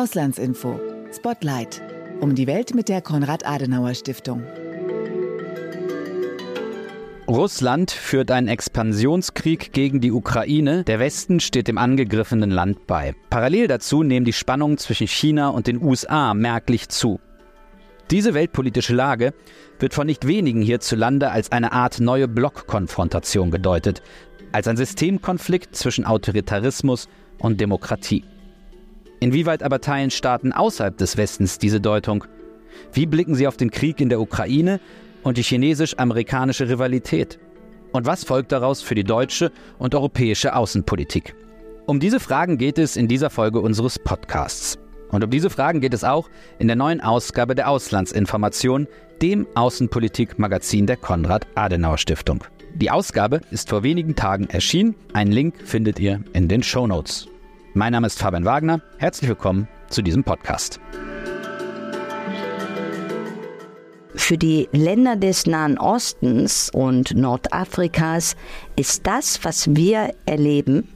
Auslandsinfo. Spotlight. Um die Welt mit der Konrad-Adenauer-Stiftung. Russland führt einen Expansionskrieg gegen die Ukraine. Der Westen steht dem angegriffenen Land bei. Parallel dazu nehmen die Spannungen zwischen China und den USA merklich zu. Diese weltpolitische Lage wird von nicht wenigen hierzulande als eine Art neue Blockkonfrontation gedeutet, als ein Systemkonflikt zwischen Autoritarismus und Demokratie. Inwieweit aber teilen Staaten außerhalb des Westens diese Deutung? Wie blicken sie auf den Krieg in der Ukraine und die chinesisch-amerikanische Rivalität? Und was folgt daraus für die deutsche und europäische Außenpolitik? Um diese Fragen geht es in dieser Folge unseres Podcasts. Und um diese Fragen geht es auch in der neuen Ausgabe der Auslandsinformation, dem Außenpolitik-Magazin der Konrad-Adenauer-Stiftung. Die Ausgabe ist vor wenigen Tagen erschienen. Einen Link findet ihr in den Show Notes. Mein Name ist Fabian Wagner. Herzlich willkommen zu diesem Podcast. Für die Länder des Nahen Ostens und Nordafrikas ist das, was wir erleben,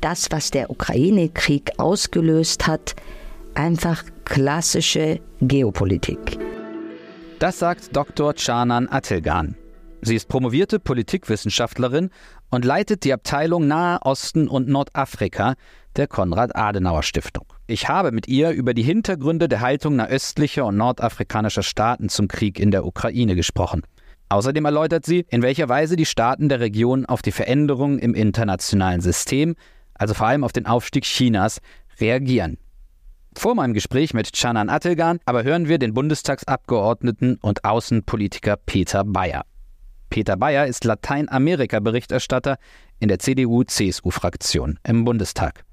das, was der Ukraine-Krieg ausgelöst hat, einfach klassische Geopolitik. Das sagt Dr. Canan Atilgan. Sie ist promovierte Politikwissenschaftlerin und leitet die Abteilung Nahe Osten und Nordafrika der Konrad-Adenauer-Stiftung. Ich habe mit ihr über die Hintergründe der Haltung nahöstlicher und nordafrikanischer Staaten zum Krieg in der Ukraine gesprochen. Außerdem erläutert sie, in welcher Weise die Staaten der Region auf die Veränderungen im internationalen System, also vor allem auf den Aufstieg Chinas, reagieren. Vor meinem Gespräch mit Canan Attilgan aber hören wir den Bundestagsabgeordneten und Außenpolitiker Peter Bayer. Peter Bayer ist Lateinamerika-Berichterstatter in der CDU-CSU-Fraktion im Bundestag.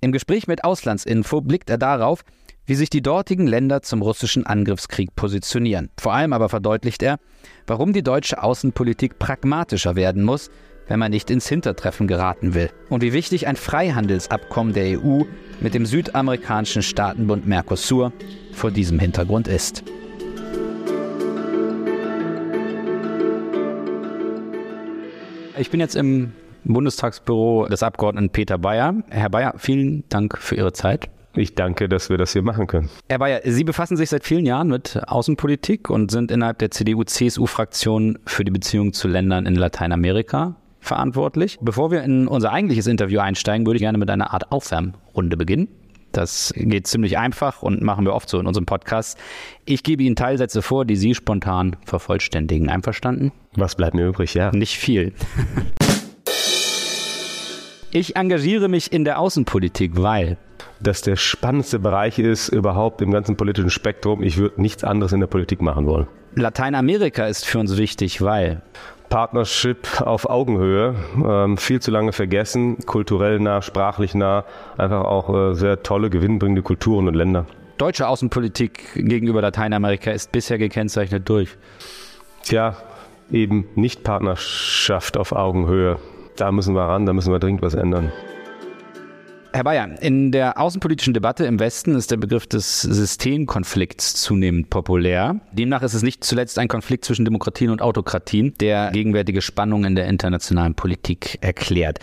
Im Gespräch mit Auslandsinfo blickt er darauf, wie sich die dortigen Länder zum russischen Angriffskrieg positionieren. Vor allem aber verdeutlicht er, warum die deutsche Außenpolitik pragmatischer werden muss, wenn man nicht ins Hintertreffen geraten will. Und wie wichtig ein Freihandelsabkommen der EU mit dem südamerikanischen Staatenbund Mercosur vor diesem Hintergrund ist. Ich bin jetzt im Bundestagsbüro des Abgeordneten Peter Bayer. Herr Bayer, vielen Dank für Ihre Zeit. Ich danke, dass wir das hier machen können. Herr Bayer, Sie befassen sich seit vielen Jahren mit Außenpolitik und sind innerhalb der CDU-CSU-Fraktion für die Beziehungen zu Ländern in Lateinamerika verantwortlich. Bevor wir in unser eigentliches Interview einsteigen, würde ich gerne mit einer Art Aufwärmrunde beginnen. Das geht ziemlich einfach und machen wir oft so in unserem Podcast. Ich gebe Ihnen Teilsätze vor, die Sie spontan vervollständigen. Einverstanden? Was bleibt mir übrig, ja? Nicht viel. Ich engagiere mich in der Außenpolitik, weil das der spannendste Bereich ist überhaupt im ganzen politischen Spektrum. Ich würde nichts anderes in der Politik machen wollen. Lateinamerika ist für uns wichtig, weil Partnership auf Augenhöhe, ähm, viel zu lange vergessen, kulturell nah, sprachlich nah, einfach auch äh, sehr tolle, gewinnbringende Kulturen und Länder. Deutsche Außenpolitik gegenüber Lateinamerika ist bisher gekennzeichnet durch. Tja, eben nicht Partnerschaft auf Augenhöhe. Da müssen wir ran, da müssen wir dringend was ändern. Herr Bayer, in der außenpolitischen Debatte im Westen ist der Begriff des Systemkonflikts zunehmend populär. Demnach ist es nicht zuletzt ein Konflikt zwischen Demokratien und Autokratien, der gegenwärtige Spannung in der internationalen Politik erklärt.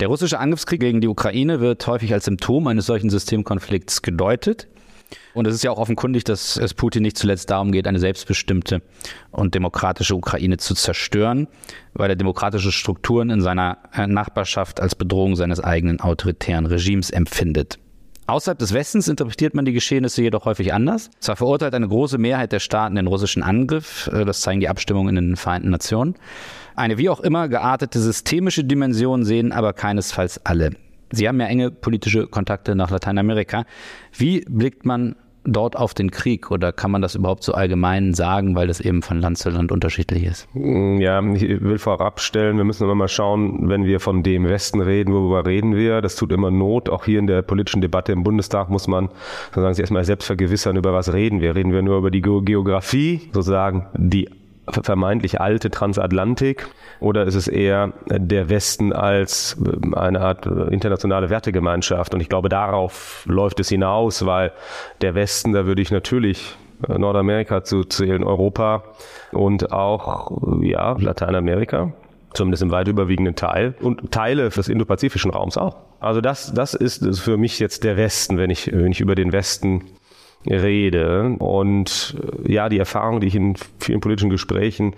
Der russische Angriffskrieg gegen die Ukraine wird häufig als Symptom eines solchen Systemkonflikts gedeutet. Und es ist ja auch offenkundig, dass es Putin nicht zuletzt darum geht, eine selbstbestimmte und demokratische Ukraine zu zerstören, weil er demokratische Strukturen in seiner äh, Nachbarschaft als Bedrohung seines eigenen autoritären Regimes empfindet. Außerhalb des Westens interpretiert man die Geschehnisse jedoch häufig anders. Zwar verurteilt eine große Mehrheit der Staaten den russischen Angriff, äh, das zeigen die Abstimmungen in den Vereinten Nationen. Eine wie auch immer geartete systemische Dimension sehen aber keinesfalls alle. Sie haben ja enge politische Kontakte nach Lateinamerika. Wie blickt man dort auf den Krieg oder kann man das überhaupt so allgemein sagen, weil das eben von Land zu Land unterschiedlich ist? Mm, ja, ich will vorabstellen, wir müssen immer mal schauen, wenn wir von dem Westen reden, worüber reden wir? Das tut immer Not. Auch hier in der politischen Debatte im Bundestag muss man sozusagen sich erstmal selbst vergewissern, über was reden wir. Reden wir nur über die Geografie, sozusagen die vermeintlich alte Transatlantik oder ist es eher der Westen als äh, eine Art äh, internationale Wertegemeinschaft? Und ich glaube, darauf läuft es hinaus, weil der Westen, da würde ich natürlich äh, Nordamerika zu zählen, Europa und auch ja, Lateinamerika zumindest im weit überwiegenden Teil und Teile des indopazifischen Raums auch. Also das, das ist für mich jetzt der Westen, wenn ich, wenn ich über den Westen rede. Und äh, ja, die Erfahrung, die ich in vielen politischen Gesprächen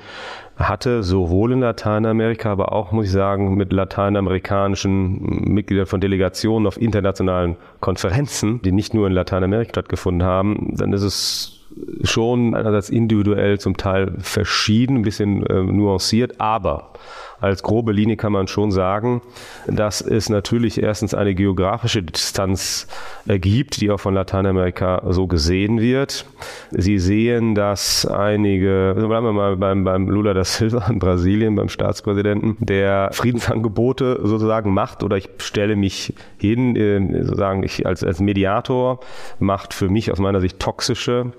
hatte, sowohl in Lateinamerika, aber auch, muss ich sagen, mit lateinamerikanischen Mitgliedern von Delegationen auf internationalen Konferenzen, die nicht nur in Lateinamerika stattgefunden haben, dann ist es schon einerseits individuell zum Teil verschieden, ein bisschen äh, nuanciert, aber als grobe Linie kann man schon sagen, dass es natürlich erstens eine geografische Distanz gibt, die auch von Lateinamerika so gesehen wird. Sie sehen, dass einige, also bleiben wir mal beim, beim Lula da Silva in Brasilien, beim Staatspräsidenten, der Friedensangebote sozusagen macht oder ich stelle mich hin, äh, sozusagen ich als, als Mediator macht für mich aus meiner Sicht toxische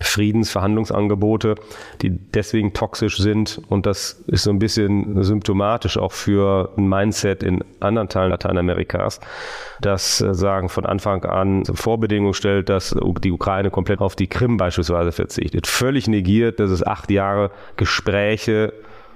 Friedensverhandlungsangebote, die deswegen toxisch sind. Und das ist so ein bisschen symptomatisch auch für ein Mindset in anderen Teilen Lateinamerikas, das äh, sagen von Anfang an Vorbedingungen stellt, dass die Ukraine komplett auf die Krim beispielsweise verzichtet. Völlig negiert, dass es acht Jahre Gespräche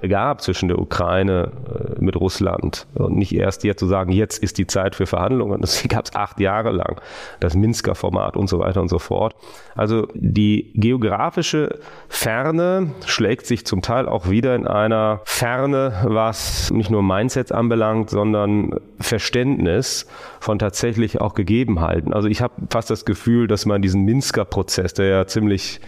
gab zwischen der Ukraine äh, mit Russland. Und nicht erst jetzt zu sagen, jetzt ist die Zeit für Verhandlungen. Das gab es acht Jahre lang. Das Minsker Format und so weiter und so fort. Also die geografische Ferne schlägt sich zum Teil auch wieder in einer Ferne, was nicht nur Mindsets anbelangt, sondern Verständnis von tatsächlich auch Gegebenheiten. Also ich habe fast das Gefühl, dass man diesen Minsker Prozess, der ja ziemlich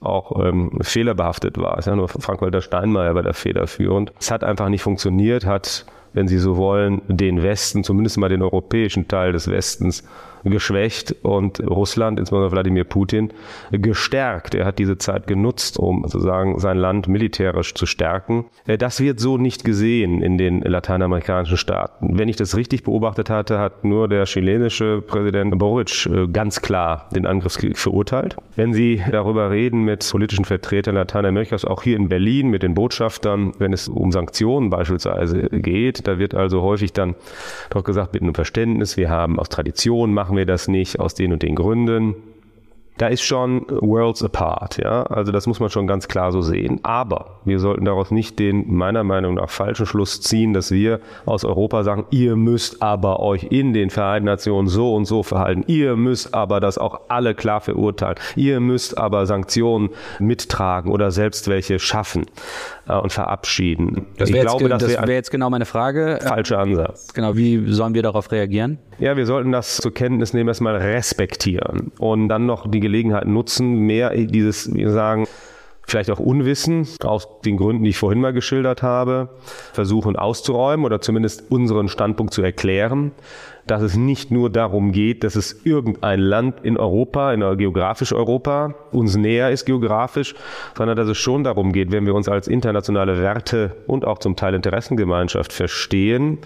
auch ähm, fehlerbehaftet war. Es ist ja nur Frank-Walter Steinmeier bei der federführend. Es hat einfach nicht funktioniert, hat, wenn Sie so wollen, den Westen, zumindest mal den europäischen Teil des Westens, geschwächt und Russland, insbesondere Wladimir Putin, gestärkt. Er hat diese Zeit genutzt, um sozusagen sein Land militärisch zu stärken. Äh, das wird so nicht gesehen in den lateinamerikanischen Staaten. Wenn ich das richtig beobachtet hatte, hat nur der chilenische Präsident Boric äh, ganz klar den Angriffskrieg verurteilt. Wenn Sie darüber reden mit politischen Vertretern Lateinamerikas, auch hier in Berlin mit den Botschaftern, wenn es um Sanktionen beispielsweise geht, da wird also häufig dann doch gesagt, mit einem Verständnis, wir haben aus Tradition machen machen wir das nicht aus den und den Gründen da ist schon worlds apart, ja. Also das muss man schon ganz klar so sehen. Aber wir sollten daraus nicht den meiner Meinung nach falschen Schluss ziehen, dass wir aus Europa sagen, ihr müsst aber euch in den Vereinten Nationen so und so verhalten. Ihr müsst aber das auch alle klar verurteilen. Ihr müsst aber Sanktionen mittragen oder selbst welche schaffen äh, und verabschieden. Das wäre jetzt, das wär jetzt genau meine Frage. Falscher Ansatz. Genau, wie sollen wir darauf reagieren? Ja, wir sollten das zur Kenntnis nehmen, erstmal respektieren und dann noch die Gelegenheit nutzen, mehr dieses, wie wir sagen, vielleicht auch Unwissen aus den Gründen, die ich vorhin mal geschildert habe, versuchen auszuräumen oder zumindest unseren Standpunkt zu erklären, dass es nicht nur darum geht, dass es irgendein Land in Europa, in geografisch Europa, uns näher ist geografisch, sondern dass es schon darum geht, wenn wir uns als internationale Werte und auch zum Teil Interessengemeinschaft verstehen,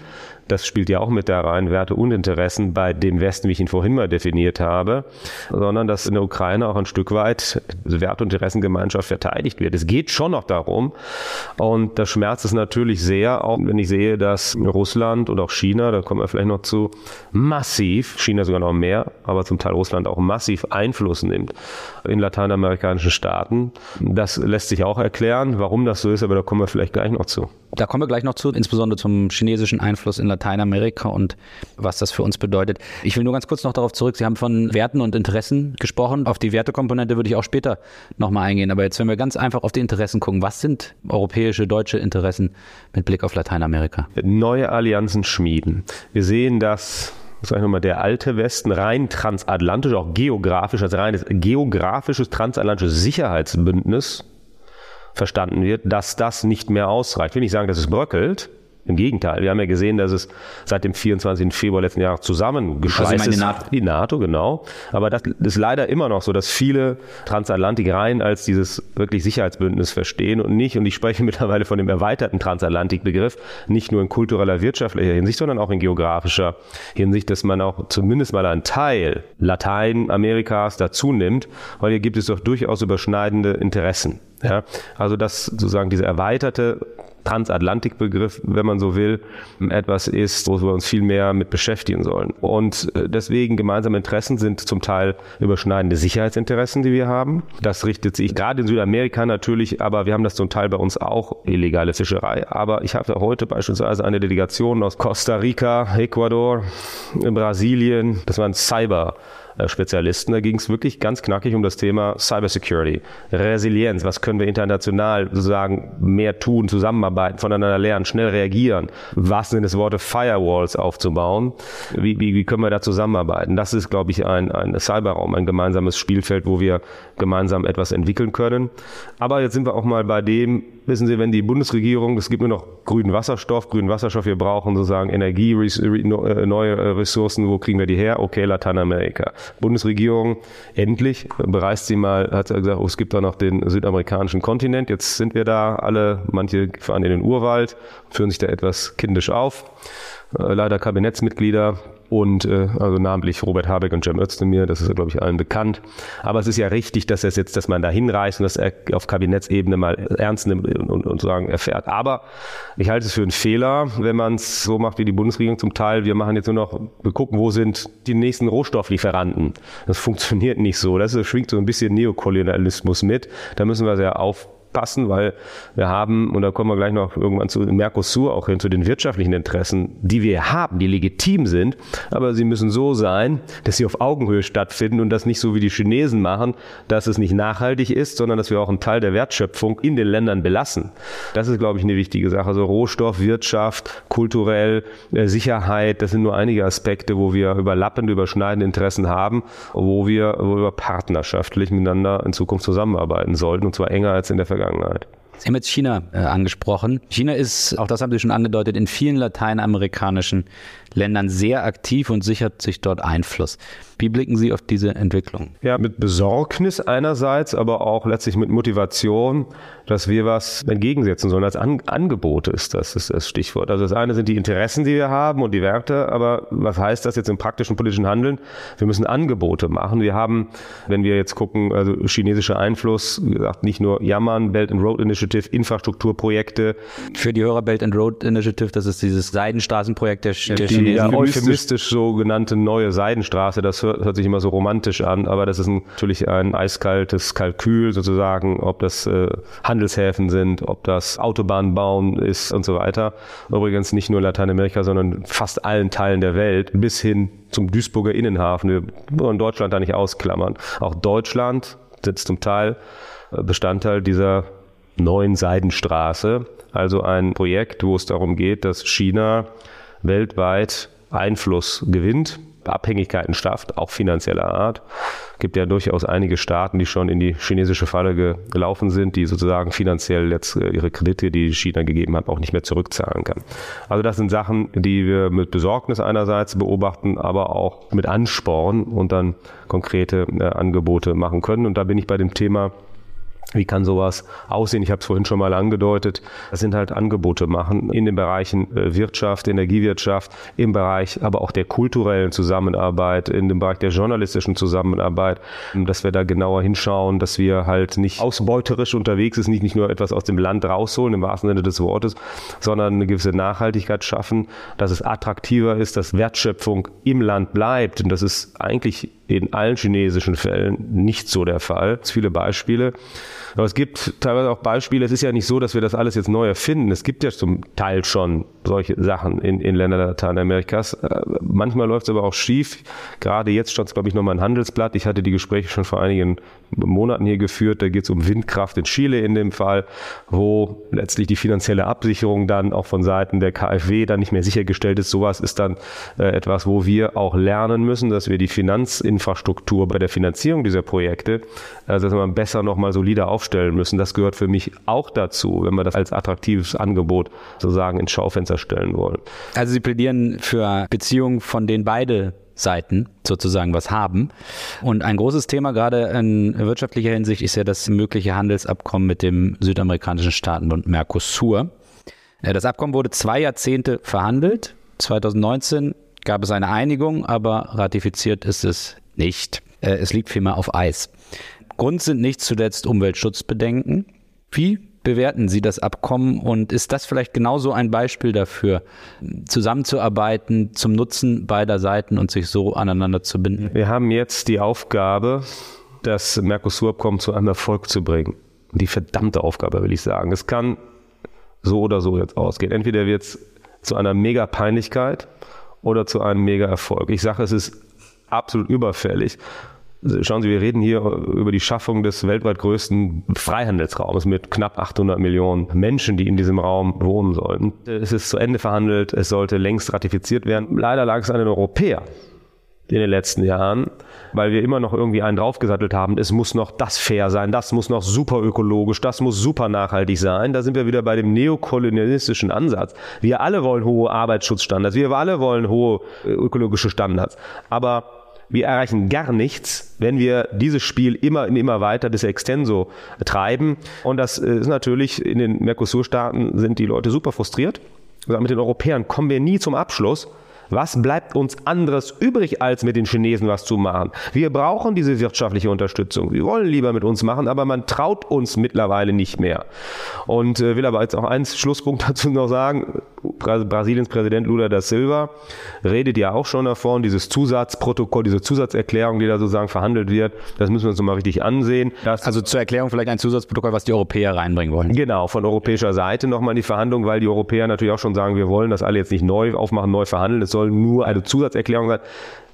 das spielt ja auch mit da rein, Werte und Interessen bei dem Westen, wie ich ihn vorhin mal definiert habe, sondern dass in der Ukraine auch ein Stück weit Werte- und Interessengemeinschaft verteidigt wird. Es geht schon noch darum und das schmerzt es natürlich sehr, auch wenn ich sehe, dass Russland und auch China, da kommen wir vielleicht noch zu, massiv, China sogar noch mehr, aber zum Teil Russland auch massiv Einfluss nimmt in lateinamerikanischen Staaten. Das lässt sich auch erklären, warum das so ist, aber da kommen wir vielleicht gleich noch zu. Da kommen wir gleich noch zu, insbesondere zum chinesischen Einfluss in Lateinamerika und was das für uns bedeutet. Ich will nur ganz kurz noch darauf zurück. Sie haben von Werten und Interessen gesprochen. Auf die Wertekomponente würde ich auch später nochmal eingehen. Aber jetzt, wenn wir ganz einfach auf die Interessen gucken, was sind europäische, deutsche Interessen mit Blick auf Lateinamerika? Neue Allianzen schmieden. Wir sehen, dass sag ich nochmal, der alte Westen rein transatlantisch, auch geografisch, als reines geografisches transatlantisches Sicherheitsbündnis verstanden wird, dass das nicht mehr ausreicht. Ich will nicht sagen, dass es bröckelt, im Gegenteil, wir haben ja gesehen, dass es seit dem 24. Februar letzten Jahres zusammengeschweißt also ist. Die NATO. die NATO, genau. Aber das ist leider immer noch so, dass viele Transatlantik rein als dieses wirklich Sicherheitsbündnis verstehen und nicht, und ich spreche mittlerweile von dem erweiterten Transatlantikbegriff, nicht nur in kultureller, wirtschaftlicher Hinsicht, sondern auch in geografischer Hinsicht, dass man auch zumindest mal einen Teil Lateinamerikas dazu nimmt, weil hier gibt es doch durchaus überschneidende Interessen. Ja, also dass sozusagen diese erweiterte Transatlantikbegriff, wenn man so will, etwas ist, wo wir uns viel mehr mit beschäftigen sollen. Und äh, deswegen gemeinsame Interessen sind zum Teil überschneidende Sicherheitsinteressen, die wir haben. Das richtet sich gerade in Südamerika natürlich, aber wir haben das zum Teil bei uns auch, illegale Fischerei. Aber ich habe heute beispielsweise eine Delegation aus Costa Rica, Ecuador, Brasilien, das waren Cyber Spezialisten. Da ging es wirklich ganz knackig um das Thema Cybersecurity, Resilienz. Was können wir international sozusagen mehr tun, zusammenarbeiten, voneinander lernen, schnell reagieren? Was sind es Worte Firewalls aufzubauen? Wie, wie, wie können wir da zusammenarbeiten? Das ist, glaube ich, ein, ein Cyberraum, ein gemeinsames Spielfeld, wo wir gemeinsam etwas entwickeln können. Aber jetzt sind wir auch mal bei dem, wissen Sie, wenn die Bundesregierung, es gibt nur noch grünen Wasserstoff, grünen Wasserstoff, wir brauchen sozusagen Energie, äh, neue Ressourcen, wo kriegen wir die her? Okay, Lateinamerika. Bundesregierung endlich bereist sie mal, hat sie gesagt, oh, es gibt da noch den südamerikanischen Kontinent. Jetzt sind wir da alle, manche fahren in den Urwald, führen sich da etwas kindisch auf. Äh, leider Kabinettsmitglieder und äh, also namentlich Robert Habeck und Cem Özdemir, das ist glaube ich allen bekannt. Aber es ist ja richtig, dass es jetzt, dass man da hinreißt und das auf Kabinettsebene mal ernst nimmt und, und, und sagen erfährt. Aber ich halte es für einen Fehler, wenn man es so macht wie die Bundesregierung zum Teil. Wir machen jetzt nur noch, wir gucken, wo sind die nächsten Rohstofflieferanten. Das funktioniert nicht so. Das schwingt so ein bisschen Neokolonialismus mit. Da müssen wir sehr auf passen, weil wir haben, und da kommen wir gleich noch irgendwann zu Mercosur auch hin, zu den wirtschaftlichen Interessen, die wir haben, die legitim sind, aber sie müssen so sein, dass sie auf Augenhöhe stattfinden und das nicht so wie die Chinesen machen, dass es nicht nachhaltig ist, sondern dass wir auch einen Teil der Wertschöpfung in den Ländern belassen. Das ist, glaube ich, eine wichtige Sache. Also Rohstoff, Wirtschaft, kulturell, äh, Sicherheit, das sind nur einige Aspekte, wo wir überlappende, überschneidende Interessen haben, wo wir, wo wir partnerschaftlich miteinander in Zukunft zusammenarbeiten sollten, und zwar enger als in der Vergangenheit. Vergangenheit. Sie haben jetzt China äh, angesprochen. China ist, auch das haben Sie schon angedeutet, in vielen lateinamerikanischen Ländern sehr aktiv und sichert sich dort Einfluss. Wie blicken Sie auf diese Entwicklung? Ja, mit Besorgnis einerseits, aber auch letztlich mit Motivation, dass wir was entgegensetzen sollen. Als An Angebot ist das ist das Stichwort. Also das eine sind die Interessen, die wir haben und die Werte, aber was heißt das jetzt im praktischen politischen Handeln? Wir müssen Angebote machen. Wir haben, wenn wir jetzt gucken, also chinesischer Einfluss, wie gesagt, nicht nur jammern, Belt and Road Initiative, Infrastrukturprojekte. Für die Hörer Belt and Road Initiative, das ist dieses Seidenstraßenprojekt der, der die, ja, euphemistisch sogenannte neue Seidenstraße, das hört, hört, sich immer so romantisch an, aber das ist natürlich ein eiskaltes Kalkül sozusagen, ob das äh, Handelshäfen sind, ob das Autobahnen bauen ist und so weiter. Übrigens nicht nur Lateinamerika, sondern fast allen Teilen der Welt bis hin zum Duisburger Innenhafen. Wir wollen Deutschland da nicht ausklammern. Auch Deutschland sitzt zum Teil äh, Bestandteil dieser neuen Seidenstraße, also ein Projekt, wo es darum geht, dass China weltweit Einfluss gewinnt, Abhängigkeiten schafft, auch finanzieller Art. Es gibt ja durchaus einige Staaten, die schon in die chinesische Falle gelaufen sind, die sozusagen finanziell jetzt äh, ihre Kredite, die China gegeben hat, auch nicht mehr zurückzahlen kann. Also das sind Sachen, die wir mit Besorgnis einerseits beobachten, aber auch mit Ansporn und dann konkrete äh, Angebote machen können. Und da bin ich bei dem Thema wie kann sowas aussehen? Ich habe es vorhin schon mal angedeutet. Das sind halt Angebote machen in den Bereichen äh, Wirtschaft, Energiewirtschaft, im Bereich aber auch der kulturellen Zusammenarbeit, in dem Bereich der journalistischen Zusammenarbeit, dass wir da genauer hinschauen, dass wir halt nicht ausbeuterisch unterwegs sind, nicht, nicht nur etwas aus dem Land rausholen, im wahrsten Sinne des Wortes, sondern eine gewisse Nachhaltigkeit schaffen, dass es attraktiver ist, dass Wertschöpfung im Land bleibt. Und das ist eigentlich in allen chinesischen Fällen nicht so der Fall. Es viele Beispiele. Aber es gibt teilweise auch Beispiele. Es ist ja nicht so, dass wir das alles jetzt neu erfinden. Es gibt ja zum Teil schon solche Sachen in, in Ländern Lateinamerikas. Äh, manchmal läuft es aber auch schief. Gerade jetzt stand es, glaube ich, nochmal ein Handelsblatt. Ich hatte die Gespräche schon vor einigen Monaten hier geführt. Da geht es um Windkraft in Chile in dem Fall, wo letztlich die finanzielle Absicherung dann auch von Seiten der KfW dann nicht mehr sichergestellt ist. Sowas ist dann äh, etwas, wo wir auch lernen müssen, dass wir die Finanzinfrastruktur bei der Finanzierung dieser Projekte, also dass wir besser nochmal solider auf aufstellen müssen. Das gehört für mich auch dazu, wenn wir das als attraktives Angebot sozusagen ins Schaufenster stellen wollen. Also Sie plädieren für Beziehungen, von denen beide Seiten sozusagen was haben. Und ein großes Thema gerade in wirtschaftlicher Hinsicht ist ja das mögliche Handelsabkommen mit dem südamerikanischen Staatenbund Mercosur. Äh, das Abkommen wurde zwei Jahrzehnte verhandelt. 2019 gab es eine Einigung, aber ratifiziert ist es nicht. Äh, es liegt vielmehr auf Eis. Grund sind nicht zuletzt Umweltschutzbedenken. Wie bewerten Sie das Abkommen und ist das vielleicht genauso ein Beispiel dafür, zusammenzuarbeiten zum Nutzen beider Seiten und sich so aneinander zu binden? Wir haben jetzt die Aufgabe, das Mercosur-Abkommen zu einem Erfolg zu bringen. Die verdammte Aufgabe, will ich sagen. Es kann so oder so jetzt ausgehen. Entweder wird es zu einer Mega-Peinlichkeit oder zu einem Mega-Erfolg. Ich sage, es ist absolut überfällig. Schauen Sie, wir reden hier über die Schaffung des weltweit größten Freihandelsraums mit knapp 800 Millionen Menschen, die in diesem Raum wohnen sollten. Es ist zu Ende verhandelt, es sollte längst ratifiziert werden. Leider lag es an den Europäern in den letzten Jahren, weil wir immer noch irgendwie einen draufgesattelt haben, es muss noch das fair sein, das muss noch super ökologisch, das muss super nachhaltig sein. Da sind wir wieder bei dem neokolonialistischen Ansatz. Wir alle wollen hohe Arbeitsschutzstandards, wir alle wollen hohe äh, ökologische Standards. Aber wir erreichen gar nichts, wenn wir dieses Spiel immer und immer weiter bis extenso treiben. Und das äh, ist natürlich in den Mercosur-Staaten sind die Leute super frustriert. Mit den Europäern kommen wir nie zum Abschluss. Was bleibt uns anderes übrig, als mit den Chinesen was zu machen? Wir brauchen diese wirtschaftliche Unterstützung. Wir wollen lieber mit uns machen, aber man traut uns mittlerweile nicht mehr. Und äh, will aber jetzt auch einen Schlusspunkt dazu noch sagen. Brasiliens Präsident Lula da Silva redet ja auch schon davon, dieses Zusatzprotokoll, diese Zusatzerklärung, die da sozusagen verhandelt wird, das müssen wir uns nochmal richtig ansehen. also zur Erklärung vielleicht ein Zusatzprotokoll, was die Europäer reinbringen wollen. Genau, von europäischer Seite nochmal in die Verhandlung, weil die Europäer natürlich auch schon sagen, wir wollen das alle jetzt nicht neu aufmachen, neu verhandeln. Es soll nur eine Zusatzerklärung sein.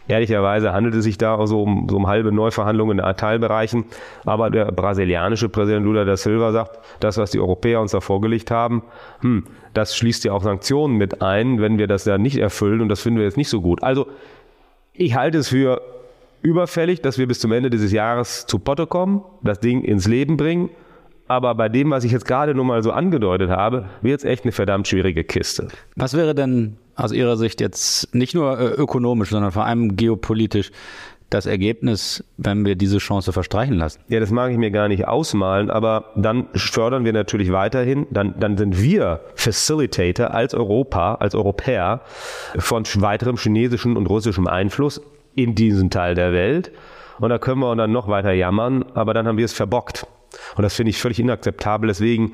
Ehrlicherweise handelt es sich da also um, so um halbe Neuverhandlungen in Teilbereichen. Aber der brasilianische Präsident Lula da Silva sagt, das, was die Europäer uns da vorgelegt haben, hm, das schließt ja auch Sanktionen mit ein, wenn wir das ja nicht erfüllen. Und das finden wir jetzt nicht so gut. Also ich halte es für überfällig, dass wir bis zum Ende dieses Jahres zu Potte kommen, das Ding ins Leben bringen. Aber bei dem, was ich jetzt gerade nur mal so angedeutet habe, wird es echt eine verdammt schwierige Kiste. Was wäre denn aus Ihrer Sicht jetzt nicht nur äh, ökonomisch, sondern vor allem geopolitisch das Ergebnis, wenn wir diese Chance verstreichen lassen? Ja, das mag ich mir gar nicht ausmalen, aber dann fördern wir natürlich weiterhin, dann, dann sind wir Facilitator als Europa, als Europäer von weiterem chinesischen und russischem Einfluss in diesen Teil der Welt. Und da können wir dann noch weiter jammern, aber dann haben wir es verbockt. Und das finde ich völlig inakzeptabel. Deswegen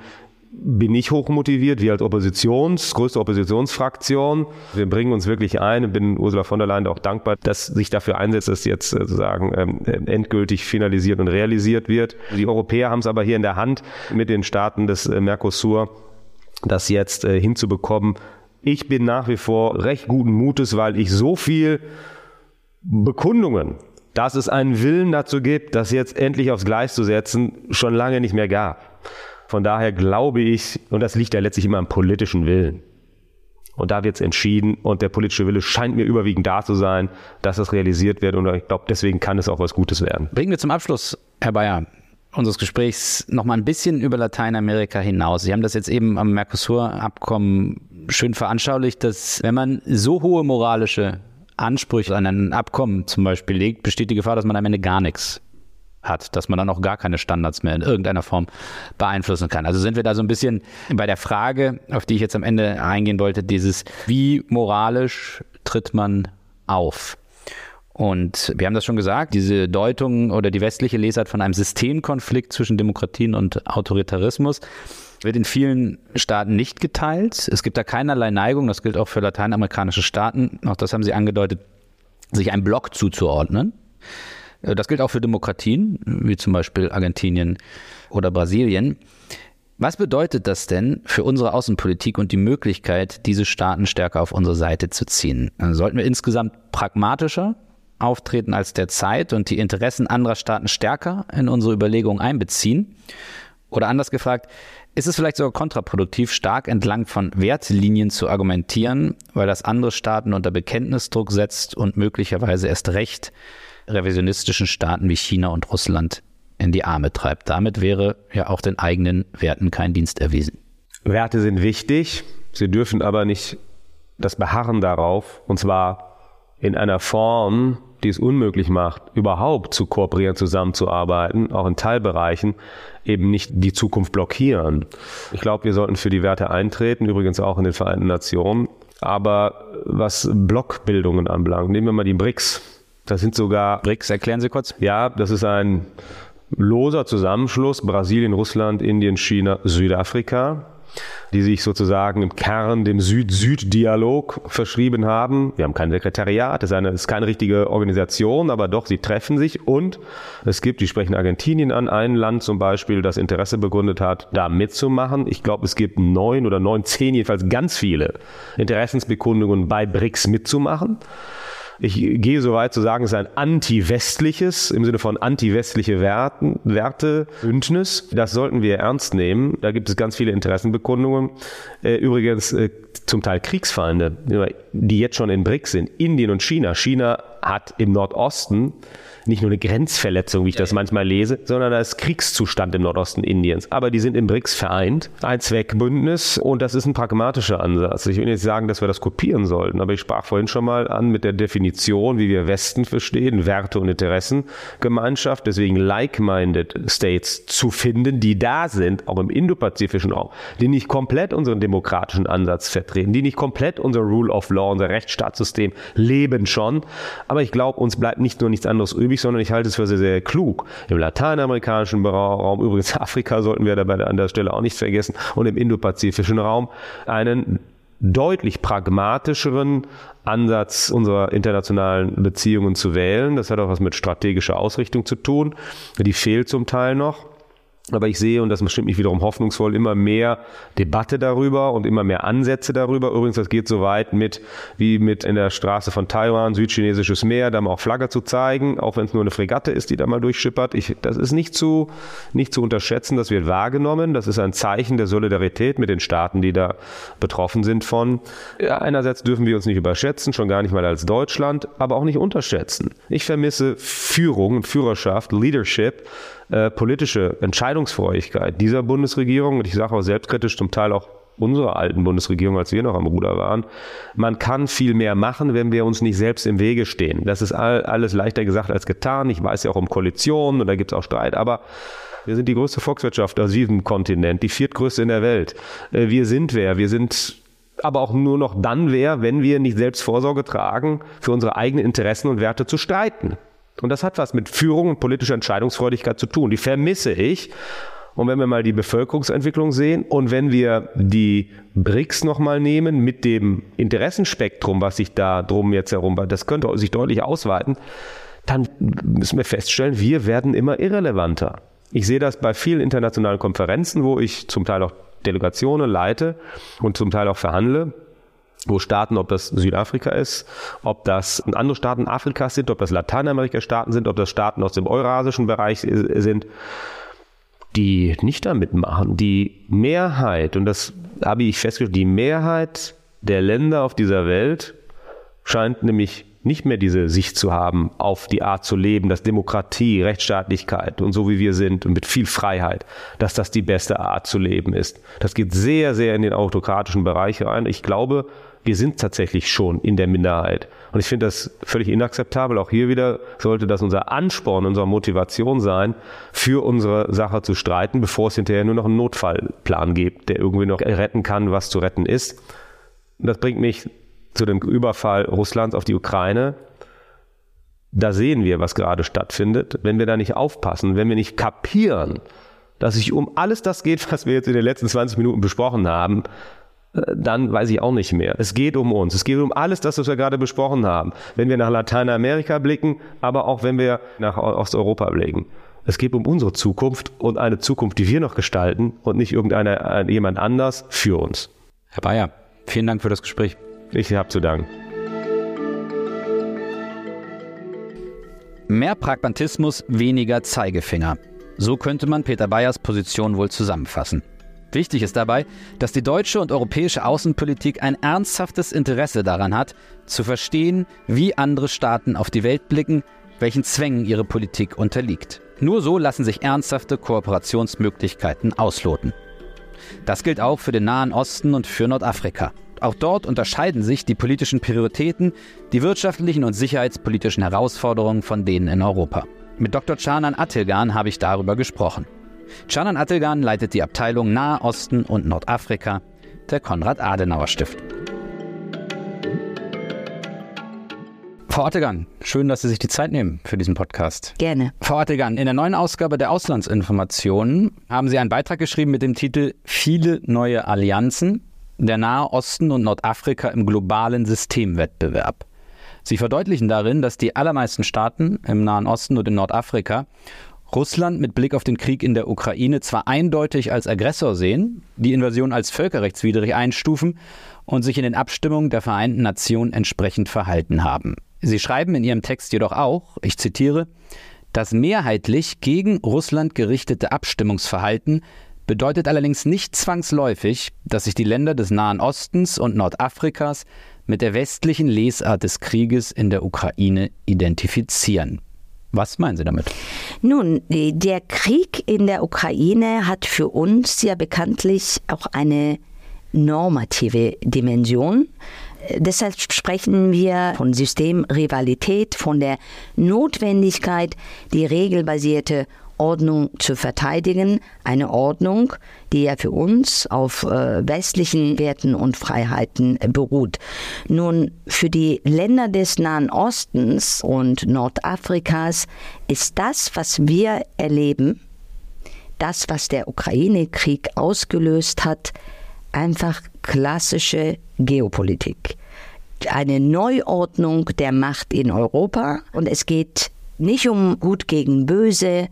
bin ich hochmotiviert, wir als Oppositions, größte Oppositionsfraktion. Wir bringen uns wirklich ein und bin Ursula von der Leyen auch dankbar, dass sich dafür einsetzt, dass jetzt äh, sozusagen ähm, endgültig finalisiert und realisiert wird. Die Europäer haben es aber hier in der Hand mit den Staaten des äh, Mercosur, das jetzt äh, hinzubekommen. Ich bin nach wie vor recht guten Mutes, weil ich so viel Bekundungen dass es einen Willen dazu gibt, das jetzt endlich aufs Gleis zu setzen, schon lange nicht mehr gab. Von daher glaube ich, und das liegt ja letztlich immer am politischen Willen. Und da wird es entschieden und der politische Wille scheint mir überwiegend da zu sein, dass das realisiert wird und ich glaube, deswegen kann es auch was Gutes werden. Bringen wir zum Abschluss, Herr Bayer, unseres Gesprächs noch mal ein bisschen über Lateinamerika hinaus. Sie haben das jetzt eben am Mercosur-Abkommen schön veranschaulicht, dass wenn man so hohe moralische Ansprüche an ein Abkommen zum Beispiel legt, besteht die Gefahr, dass man am Ende gar nichts hat, dass man dann auch gar keine Standards mehr in irgendeiner Form beeinflussen kann. Also sind wir da so ein bisschen bei der Frage, auf die ich jetzt am Ende eingehen wollte, dieses, wie moralisch tritt man auf? Und wir haben das schon gesagt, diese Deutung oder die westliche Lesart von einem Systemkonflikt zwischen Demokratien und Autoritarismus wird in vielen Staaten nicht geteilt. Es gibt da keinerlei Neigung, das gilt auch für lateinamerikanische Staaten, auch das haben Sie angedeutet, sich einem Block zuzuordnen. Äh, das gilt auch für Demokratien, wie zum Beispiel Argentinien oder Brasilien. Was bedeutet das denn für unsere Außenpolitik und die Möglichkeit, diese Staaten stärker auf unsere Seite zu ziehen? Also sollten wir insgesamt pragmatischer auftreten als derzeit und die Interessen anderer Staaten stärker in unsere Überlegungen einbeziehen? Oder anders gefragt, ist es vielleicht sogar kontraproduktiv, stark entlang von Wertlinien zu argumentieren, weil das andere Staaten unter Bekenntnisdruck setzt und möglicherweise erst recht revisionistischen Staaten wie China und Russland in die Arme treibt. Damit wäre ja auch den eigenen Werten kein Dienst erwiesen. Werte sind wichtig, sie dürfen aber nicht das Beharren darauf, und zwar in einer Form, die es unmöglich macht, überhaupt zu kooperieren, zusammenzuarbeiten, auch in Teilbereichen, eben nicht die Zukunft blockieren. Ich glaube, wir sollten für die Werte eintreten, übrigens auch in den Vereinten Nationen. Aber was Blockbildungen anbelangt, nehmen wir mal die BRICS. Das sind sogar. BRICS, erklären Sie kurz. Ja, das ist ein loser Zusammenschluss Brasilien, Russland, Indien, China, Südafrika die sich sozusagen im Kern dem Süd-Süd-Dialog verschrieben haben. Wir haben kein Sekretariat, es ist, eine, ist keine richtige Organisation, aber doch, sie treffen sich und es gibt, die sprechen Argentinien an, ein Land zum Beispiel, das Interesse begründet hat, da mitzumachen. Ich glaube, es gibt neun oder neun, zehn, jedenfalls ganz viele Interessensbekundungen bei BRICS mitzumachen. Ich gehe so weit zu sagen, es ist ein anti-westliches, im Sinne von anti-westliche Werten, Werte, Bündnis. Das sollten wir ernst nehmen. Da gibt es ganz viele Interessenbekundungen. Äh, übrigens äh, zum Teil Kriegsfeinde, die jetzt schon in BRICS sind. Indien und China. China hat im Nordosten nicht nur eine Grenzverletzung, wie ich das manchmal lese, sondern da ist Kriegszustand im Nordosten Indiens. Aber die sind im BRICS vereint, ein Zweckbündnis und das ist ein pragmatischer Ansatz. Ich will nicht sagen, dass wir das kopieren sollten, aber ich sprach vorhin schon mal an mit der Definition, wie wir Westen verstehen, Werte und Interessengemeinschaft, deswegen like-minded States zu finden, die da sind, auch im indopazifischen Raum, die nicht komplett unseren demokratischen Ansatz vertreten, die nicht komplett unser Rule of Law, unser Rechtsstaatssystem leben schon. Aber ich glaube, uns bleibt nicht nur nichts anderes übrig, sondern ich halte es für sehr, sehr klug. Im lateinamerikanischen Raum, übrigens Afrika sollten wir dabei an der Stelle auch nicht vergessen, und im indopazifischen Raum einen deutlich pragmatischeren Ansatz unserer internationalen Beziehungen zu wählen. Das hat auch was mit strategischer Ausrichtung zu tun. Die fehlt zum Teil noch. Aber ich sehe, und das stimmt mich wiederum hoffnungsvoll, immer mehr Debatte darüber und immer mehr Ansätze darüber. Übrigens, das geht so weit mit, wie mit in der Straße von Taiwan, südchinesisches Meer, da mal auch Flagge zu zeigen, auch wenn es nur eine Fregatte ist, die da mal durchschippert. Ich, das ist nicht zu, nicht zu unterschätzen, das wird wahrgenommen. Das ist ein Zeichen der Solidarität mit den Staaten, die da betroffen sind von. Ja, einerseits dürfen wir uns nicht überschätzen, schon gar nicht mal als Deutschland, aber auch nicht unterschätzen. Ich vermisse Führung und Führerschaft, Leadership, äh, politische Entscheidungsfreudigkeit dieser Bundesregierung, und ich sage auch selbstkritisch zum Teil auch unserer alten Bundesregierung, als wir noch am Ruder waren. Man kann viel mehr machen, wenn wir uns nicht selbst im Wege stehen. Das ist all, alles leichter gesagt als getan. Ich weiß ja auch um Koalitionen und da gibt es auch Streit, aber wir sind die größte Volkswirtschaft aus diesem Kontinent, die viertgrößte in der Welt. Äh, wir sind wer? Wir sind aber auch nur noch dann wer, wenn wir nicht selbst Vorsorge tragen, für unsere eigenen Interessen und Werte zu streiten. Und das hat was mit Führung und politischer Entscheidungsfreudigkeit zu tun. Die vermisse ich. Und wenn wir mal die Bevölkerungsentwicklung sehen und wenn wir die BRICS nochmal nehmen mit dem Interessenspektrum, was sich da drum jetzt herum, das könnte sich deutlich ausweiten, dann müssen wir feststellen, wir werden immer irrelevanter. Ich sehe das bei vielen internationalen Konferenzen, wo ich zum Teil auch Delegationen leite und zum Teil auch verhandle wo Staaten, ob das Südafrika ist, ob das andere Staaten Afrikas sind, ob das Lateinamerika-Staaten sind, ob das Staaten aus dem eurasischen Bereich sind, die nicht da mitmachen. Die Mehrheit, und das habe ich festgestellt, die Mehrheit der Länder auf dieser Welt scheint nämlich nicht mehr diese Sicht zu haben auf die Art zu leben, dass Demokratie, Rechtsstaatlichkeit und so wie wir sind und mit viel Freiheit, dass das die beste Art zu leben ist. Das geht sehr, sehr in den autokratischen Bereich rein. Ich glaube, wir sind tatsächlich schon in der Minderheit. Und ich finde das völlig inakzeptabel. Auch hier wieder sollte das unser Ansporn, unsere Motivation sein, für unsere Sache zu streiten, bevor es hinterher nur noch einen Notfallplan gibt, der irgendwie noch retten kann, was zu retten ist. Und das bringt mich zu dem Überfall Russlands auf die Ukraine. Da sehen wir, was gerade stattfindet. Wenn wir da nicht aufpassen, wenn wir nicht kapieren, dass es um alles das geht, was wir jetzt in den letzten 20 Minuten besprochen haben, dann weiß ich auch nicht mehr. Es geht um uns. Es geht um alles das, was wir gerade besprochen haben. Wenn wir nach Lateinamerika blicken, aber auch wenn wir nach Osteuropa blicken. Es geht um unsere Zukunft und eine Zukunft, die wir noch gestalten und nicht irgendeiner, äh, jemand anders für uns. Herr Bayer, vielen Dank für das Gespräch. Ich habe zu danken. Mehr Pragmatismus, weniger Zeigefinger. So könnte man Peter Bayers Position wohl zusammenfassen. Wichtig ist dabei, dass die deutsche und europäische Außenpolitik ein ernsthaftes Interesse daran hat, zu verstehen, wie andere Staaten auf die Welt blicken, welchen Zwängen ihre Politik unterliegt. Nur so lassen sich ernsthafte Kooperationsmöglichkeiten ausloten. Das gilt auch für den Nahen Osten und für Nordafrika. Auch dort unterscheiden sich die politischen Prioritäten, die wirtschaftlichen und sicherheitspolitischen Herausforderungen von denen in Europa. Mit Dr. Canan Attilgan habe ich darüber gesprochen. Canan Attilgan leitet die Abteilung Nahe Osten und Nordafrika der Konrad-Adenauer-Stiftung. Frau Ottegan, schön, dass Sie sich die Zeit nehmen für diesen Podcast. Gerne. Frau Ottegan, in der neuen Ausgabe der Auslandsinformationen haben Sie einen Beitrag geschrieben mit dem Titel Viele neue Allianzen, der Nahe Osten und Nordafrika im globalen Systemwettbewerb. Sie verdeutlichen darin, dass die allermeisten Staaten im Nahen Osten und in Nordafrika Russland mit Blick auf den Krieg in der Ukraine zwar eindeutig als Aggressor sehen, die Invasion als völkerrechtswidrig einstufen und sich in den Abstimmungen der Vereinten Nationen entsprechend verhalten haben. Sie schreiben in Ihrem Text jedoch auch, ich zitiere, das mehrheitlich gegen Russland gerichtete Abstimmungsverhalten bedeutet allerdings nicht zwangsläufig, dass sich die Länder des Nahen Ostens und Nordafrikas mit der westlichen Lesart des Krieges in der Ukraine identifizieren. Was meinen Sie damit? Nun, der Krieg in der Ukraine hat für uns ja bekanntlich auch eine normative Dimension. Deshalb sprechen wir von Systemrivalität, von der Notwendigkeit, die regelbasierte Ordnung zu verteidigen. Eine Ordnung, die ja für uns auf äh, westlichen Werten und Freiheiten beruht. Nun, für die Länder des Nahen Ostens und Nordafrikas ist das, was wir erleben, das, was der Ukraine-Krieg ausgelöst hat, einfach klassische Geopolitik. Eine Neuordnung der Macht in Europa und es geht nicht um Gut gegen Böse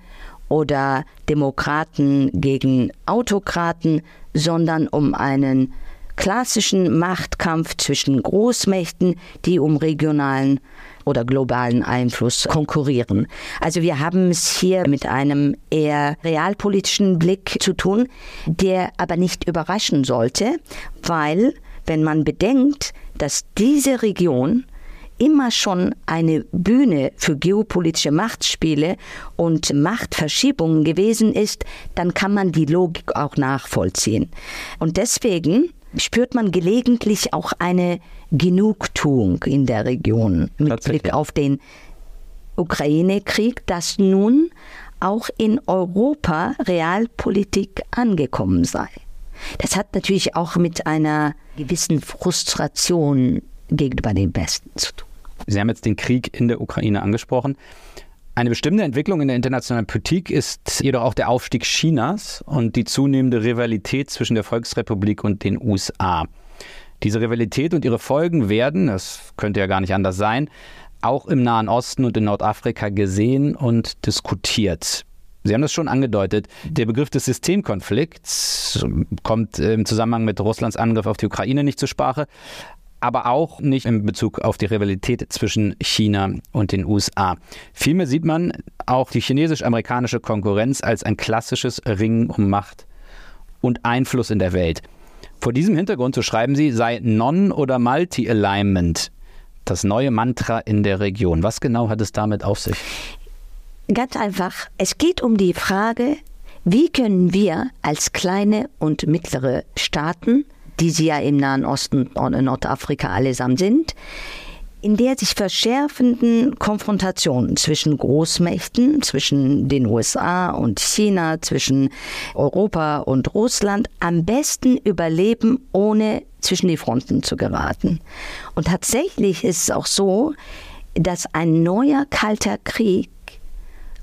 oder Demokraten gegen Autokraten, sondern um einen klassischen Machtkampf zwischen Großmächten, die um regionalen oder globalen Einfluss konkurrieren. Also wir haben es hier mit einem eher realpolitischen Blick zu tun, der aber nicht überraschen sollte, weil wenn man bedenkt, dass diese Region immer schon eine Bühne für geopolitische Machtspiele und Machtverschiebungen gewesen ist, dann kann man die Logik auch nachvollziehen. Und deswegen spürt man gelegentlich auch eine Genugtuung in der Region mit Blick auf den Ukraine-Krieg, dass nun auch in Europa Realpolitik angekommen sei. Das hat natürlich auch mit einer gewissen Frustration gegenüber dem Westen zu tun. Sie haben jetzt den Krieg in der Ukraine angesprochen. Eine bestimmte Entwicklung in der internationalen Politik ist jedoch auch der Aufstieg Chinas und die zunehmende Rivalität zwischen der Volksrepublik und den USA. Diese Rivalität und ihre Folgen werden, das könnte ja gar nicht anders sein, auch im Nahen Osten und in Nordafrika gesehen und diskutiert. Sie haben das schon angedeutet. Der Begriff des Systemkonflikts kommt im Zusammenhang mit Russlands Angriff auf die Ukraine nicht zur Sprache aber auch nicht in Bezug auf die Rivalität zwischen China und den USA. Vielmehr sieht man auch die chinesisch-amerikanische Konkurrenz als ein klassisches Ringen um Macht und Einfluss in der Welt. Vor diesem Hintergrund, so schreiben Sie, sei Non- oder Multi-Alignment das neue Mantra in der Region. Was genau hat es damit auf sich? Ganz einfach. Es geht um die Frage, wie können wir als kleine und mittlere Staaten die sie ja im Nahen Osten und in Nordafrika allesamt sind, in der sich verschärfenden Konfrontationen zwischen Großmächten, zwischen den USA und China, zwischen Europa und Russland am besten überleben, ohne zwischen die Fronten zu geraten. Und tatsächlich ist es auch so, dass ein neuer kalter Krieg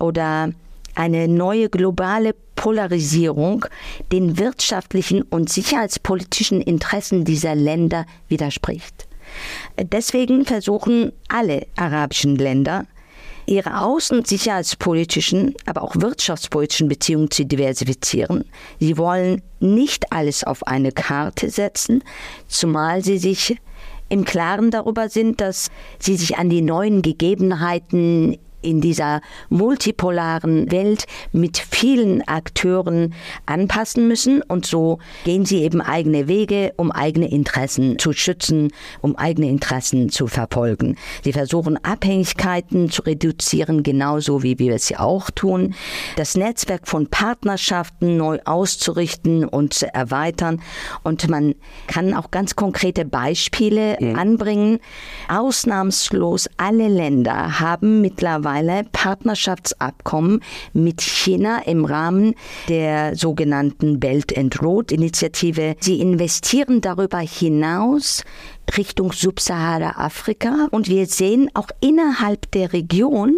oder eine neue globale Polarisierung den wirtschaftlichen und sicherheitspolitischen Interessen dieser Länder widerspricht. Deswegen versuchen alle arabischen Länder, ihre außen- und sicherheitspolitischen, aber auch wirtschaftspolitischen Beziehungen zu diversifizieren. Sie wollen nicht alles auf eine Karte setzen, zumal sie sich im Klaren darüber sind, dass sie sich an die neuen Gegebenheiten in dieser multipolaren Welt mit vielen Akteuren anpassen müssen und so gehen sie eben eigene Wege, um eigene Interessen zu schützen, um eigene Interessen zu verfolgen. Sie versuchen Abhängigkeiten zu reduzieren, genauso wie wir es ja auch tun, das Netzwerk von Partnerschaften neu auszurichten und zu erweitern und man kann auch ganz konkrete Beispiele mhm. anbringen. Ausnahmslos alle Länder haben mittlerweile mittlerweile Partnerschaftsabkommen mit China im Rahmen der sogenannten Belt and Road Initiative. Sie investieren darüber hinaus Richtung Subsahara-Afrika. Und wir sehen auch innerhalb der Region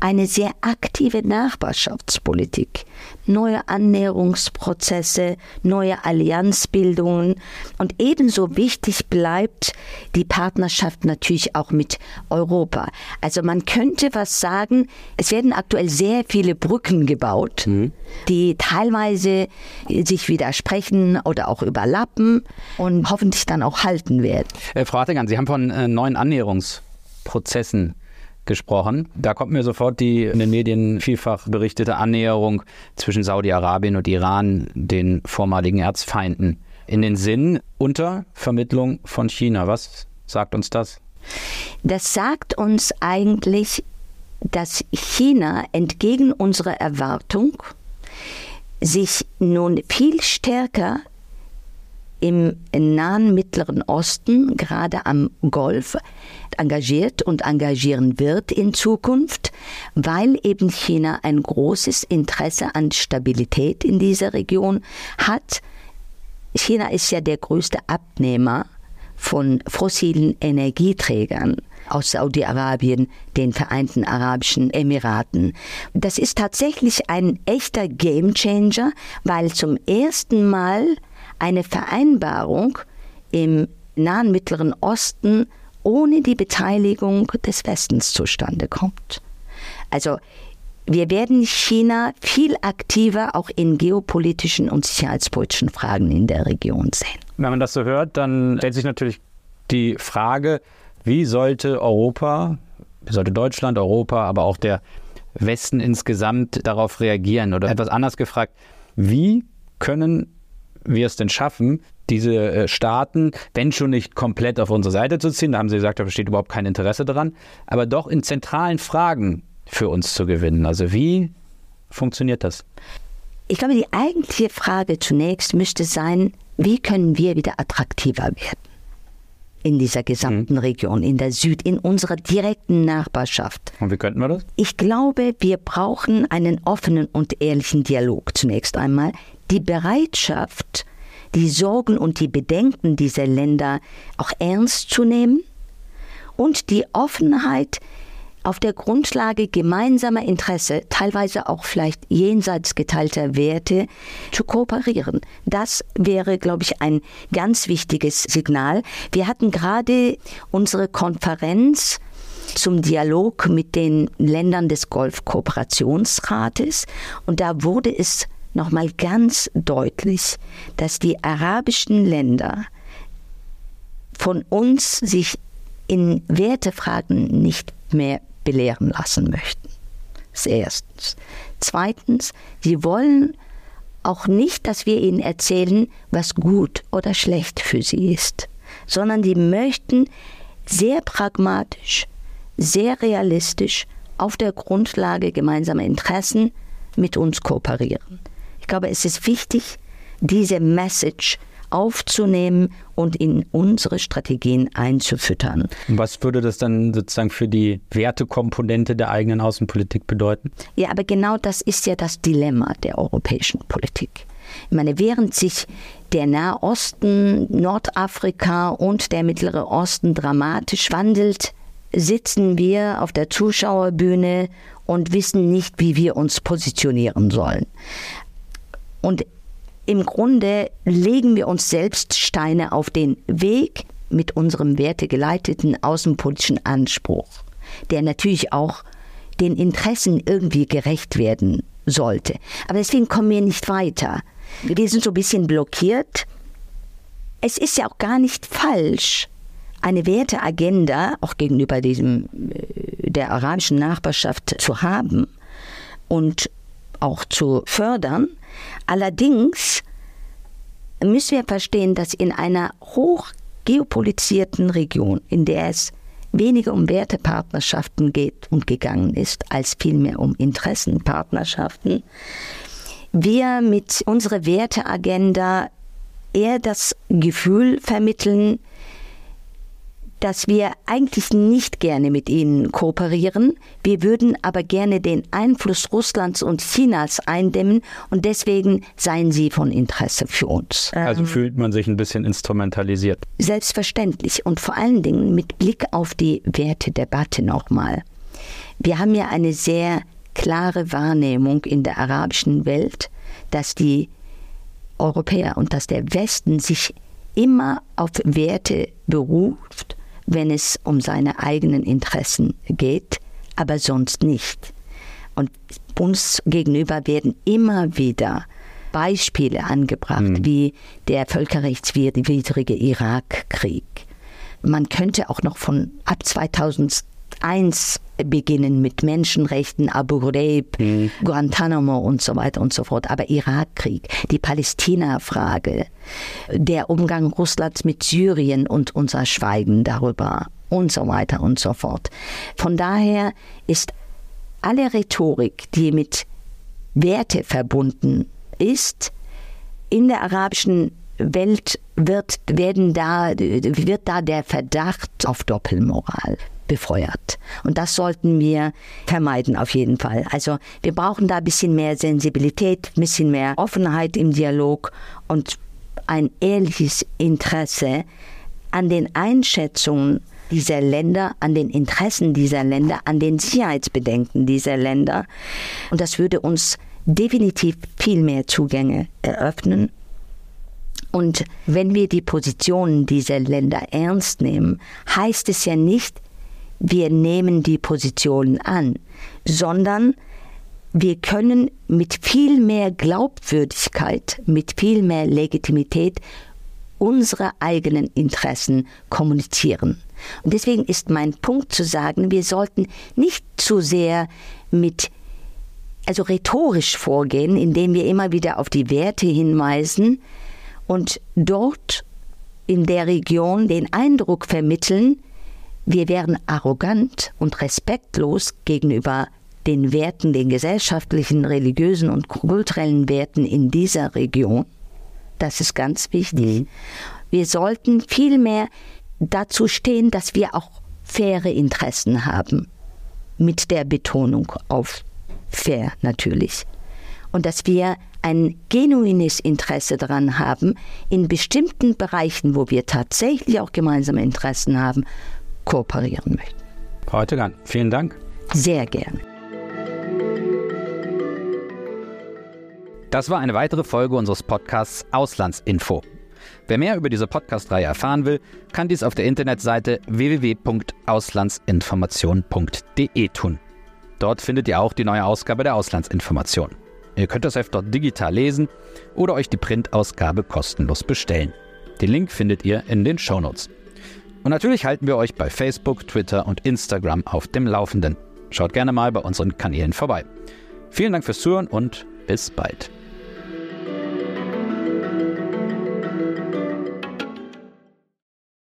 eine sehr aktive Nachbarschaftspolitik. Neue Annäherungsprozesse, neue Allianzbildungen. Und ebenso wichtig bleibt die Partnerschaft natürlich auch mit Europa. Also man könnte was sagen, es werden aktuell sehr viele Brücken gebaut, mhm. die teilweise sich widersprechen oder auch überlappen und hoffentlich dann auch halten werden. Äh, Frau Hartigan, Sie haben von äh, neuen Annäherungsprozessen gesprochen. Da kommt mir sofort die in den Medien vielfach berichtete Annäherung zwischen Saudi-Arabien und Iran, den vormaligen Erzfeinden, in den Sinn unter Vermittlung von China. Was sagt uns das? Das sagt uns eigentlich, dass China entgegen unserer Erwartung sich nun viel stärker im nahen Mittleren Osten, gerade am Golf, engagiert und engagieren wird in Zukunft, weil eben China ein großes Interesse an Stabilität in dieser Region hat. China ist ja der größte Abnehmer von fossilen Energieträgern aus Saudi-Arabien, den Vereinten Arabischen Emiraten. Das ist tatsächlich ein echter Gamechanger, weil zum ersten Mal eine Vereinbarung im Nahen Mittleren Osten ohne die Beteiligung des Westens zustande kommt. Also wir werden China viel aktiver auch in geopolitischen und sicherheitspolitischen Fragen in der Region sehen. Wenn man das so hört, dann stellt sich natürlich die Frage, wie sollte Europa, wie sollte Deutschland, Europa, aber auch der Westen insgesamt darauf reagieren? Oder etwas anders gefragt, wie können wir es denn schaffen, diese äh, Staaten, wenn schon nicht komplett auf unsere Seite zu ziehen, da haben Sie gesagt, da besteht überhaupt kein Interesse daran, aber doch in zentralen Fragen für uns zu gewinnen. Also wie funktioniert das? Ich glaube, die eigentliche Frage zunächst müsste sein, wie können wir wieder attraktiver werden? in dieser gesamten mhm. Region, in der Süd, in unserer direkten Nachbarschaft. Und wie könnten wir das? Ich glaube, wir brauchen einen offenen und ehrlichen Dialog zunächst einmal, die Bereitschaft, die Sorgen und die Bedenken dieser Länder auch ernst zu nehmen und die Offenheit, auf der Grundlage gemeinsamer Interesse, teilweise auch vielleicht jenseits geteilter Werte, zu kooperieren. Das wäre, glaube ich, ein ganz wichtiges Signal. Wir hatten gerade unsere Konferenz zum Dialog mit den Ländern des Golfkooperationsrates und da wurde es nochmal ganz deutlich, dass die arabischen Länder von uns sich in Wertefragen nicht mehr belehren lassen möchten. Das erstens. Zweitens, sie wollen auch nicht, dass wir ihnen erzählen, was gut oder schlecht für sie ist, sondern sie möchten sehr pragmatisch, sehr realistisch auf der Grundlage gemeinsamer Interessen mit uns kooperieren glaube, es ist wichtig, diese Message aufzunehmen und in unsere Strategien einzufüttern. Was würde das dann sozusagen für die Wertekomponente der eigenen Außenpolitik bedeuten? Ja, aber genau das ist ja das Dilemma der europäischen Politik. Ich meine, während sich der Nahosten, Nordafrika und der Mittlere Osten dramatisch wandelt, sitzen wir auf der Zuschauerbühne und wissen nicht, wie wir uns positionieren sollen. Und im Grunde legen wir uns selbst Steine auf den Weg mit unserem wertegeleiteten außenpolitischen Anspruch, der natürlich auch den Interessen irgendwie gerecht werden sollte. Aber deswegen kommen wir nicht weiter. Wir sind so ein bisschen blockiert. Es ist ja auch gar nicht falsch, eine Werteagenda auch gegenüber diesem äh, der arabischen Nachbarschaft zu haben und auch zu fördern. Allerdings müssen wir verstehen, dass in einer hoch geopolitisierten Region, in der es weniger um Wertepartnerschaften geht und gegangen ist, als vielmehr um Interessenpartnerschaften, wir mit unserer Werteagenda eher das Gefühl vermitteln, dass wir eigentlich nicht gerne mit ihnen kooperieren. Wir würden aber gerne den Einfluss Russlands und Chinas eindämmen und deswegen seien sie von Interesse für uns. Also fühlt man sich ein bisschen instrumentalisiert. Selbstverständlich und vor allen Dingen mit Blick auf die Wertedebatte nochmal. Wir haben ja eine sehr klare Wahrnehmung in der arabischen Welt, dass die Europäer und dass der Westen sich immer auf Werte beruft, wenn es um seine eigenen Interessen geht, aber sonst nicht. Und uns gegenüber werden immer wieder Beispiele angebracht, mhm. wie der völkerrechtswidrige Irakkrieg. Man könnte auch noch von ab 2000 eins beginnen mit Menschenrechten, Abu Ghraib, mhm. Guantanamo und so weiter und so fort. Aber Irakkrieg, die Palästina-Frage, der Umgang Russlands mit Syrien und unser Schweigen darüber und so weiter und so fort. Von daher ist alle Rhetorik, die mit Werte verbunden ist, in der arabischen Welt wird, werden da, wird da der Verdacht auf Doppelmoral befeuert. Und das sollten wir vermeiden auf jeden Fall. Also wir brauchen da ein bisschen mehr Sensibilität, ein bisschen mehr Offenheit im Dialog und ein ehrliches Interesse an den Einschätzungen dieser Länder, an den Interessen dieser Länder, an den Sicherheitsbedenken dieser Länder. Und das würde uns definitiv viel mehr Zugänge eröffnen. Und wenn wir die Positionen dieser Länder ernst nehmen, heißt es ja nicht, wir nehmen die Positionen an, sondern wir können mit viel mehr Glaubwürdigkeit, mit viel mehr Legitimität unsere eigenen Interessen kommunizieren. Und deswegen ist mein Punkt zu sagen, wir sollten nicht zu sehr mit, also rhetorisch vorgehen, indem wir immer wieder auf die Werte hinweisen und dort in der Region den Eindruck vermitteln, wir wären arrogant und respektlos gegenüber den Werten, den gesellschaftlichen, religiösen und kulturellen Werten in dieser Region. Das ist ganz wichtig. Mhm. Wir sollten vielmehr dazu stehen, dass wir auch faire Interessen haben. Mit der Betonung auf fair natürlich. Und dass wir ein genuines Interesse daran haben, in bestimmten Bereichen, wo wir tatsächlich auch gemeinsame Interessen haben, kooperieren möchten. Frau Heutegan, vielen Dank. Sehr gern. Das war eine weitere Folge unseres Podcasts Auslandsinfo. Wer mehr über diese Podcast-Reihe erfahren will, kann dies auf der Internetseite www.auslandsinformation.de tun. Dort findet ihr auch die neue Ausgabe der Auslandsinformation. Ihr könnt das Heft dort digital lesen oder euch die Printausgabe kostenlos bestellen. Den Link findet ihr in den Shownotes. Und natürlich halten wir euch bei Facebook, Twitter und Instagram auf dem Laufenden. Schaut gerne mal bei unseren Kanälen vorbei. Vielen Dank fürs Zuhören und bis bald.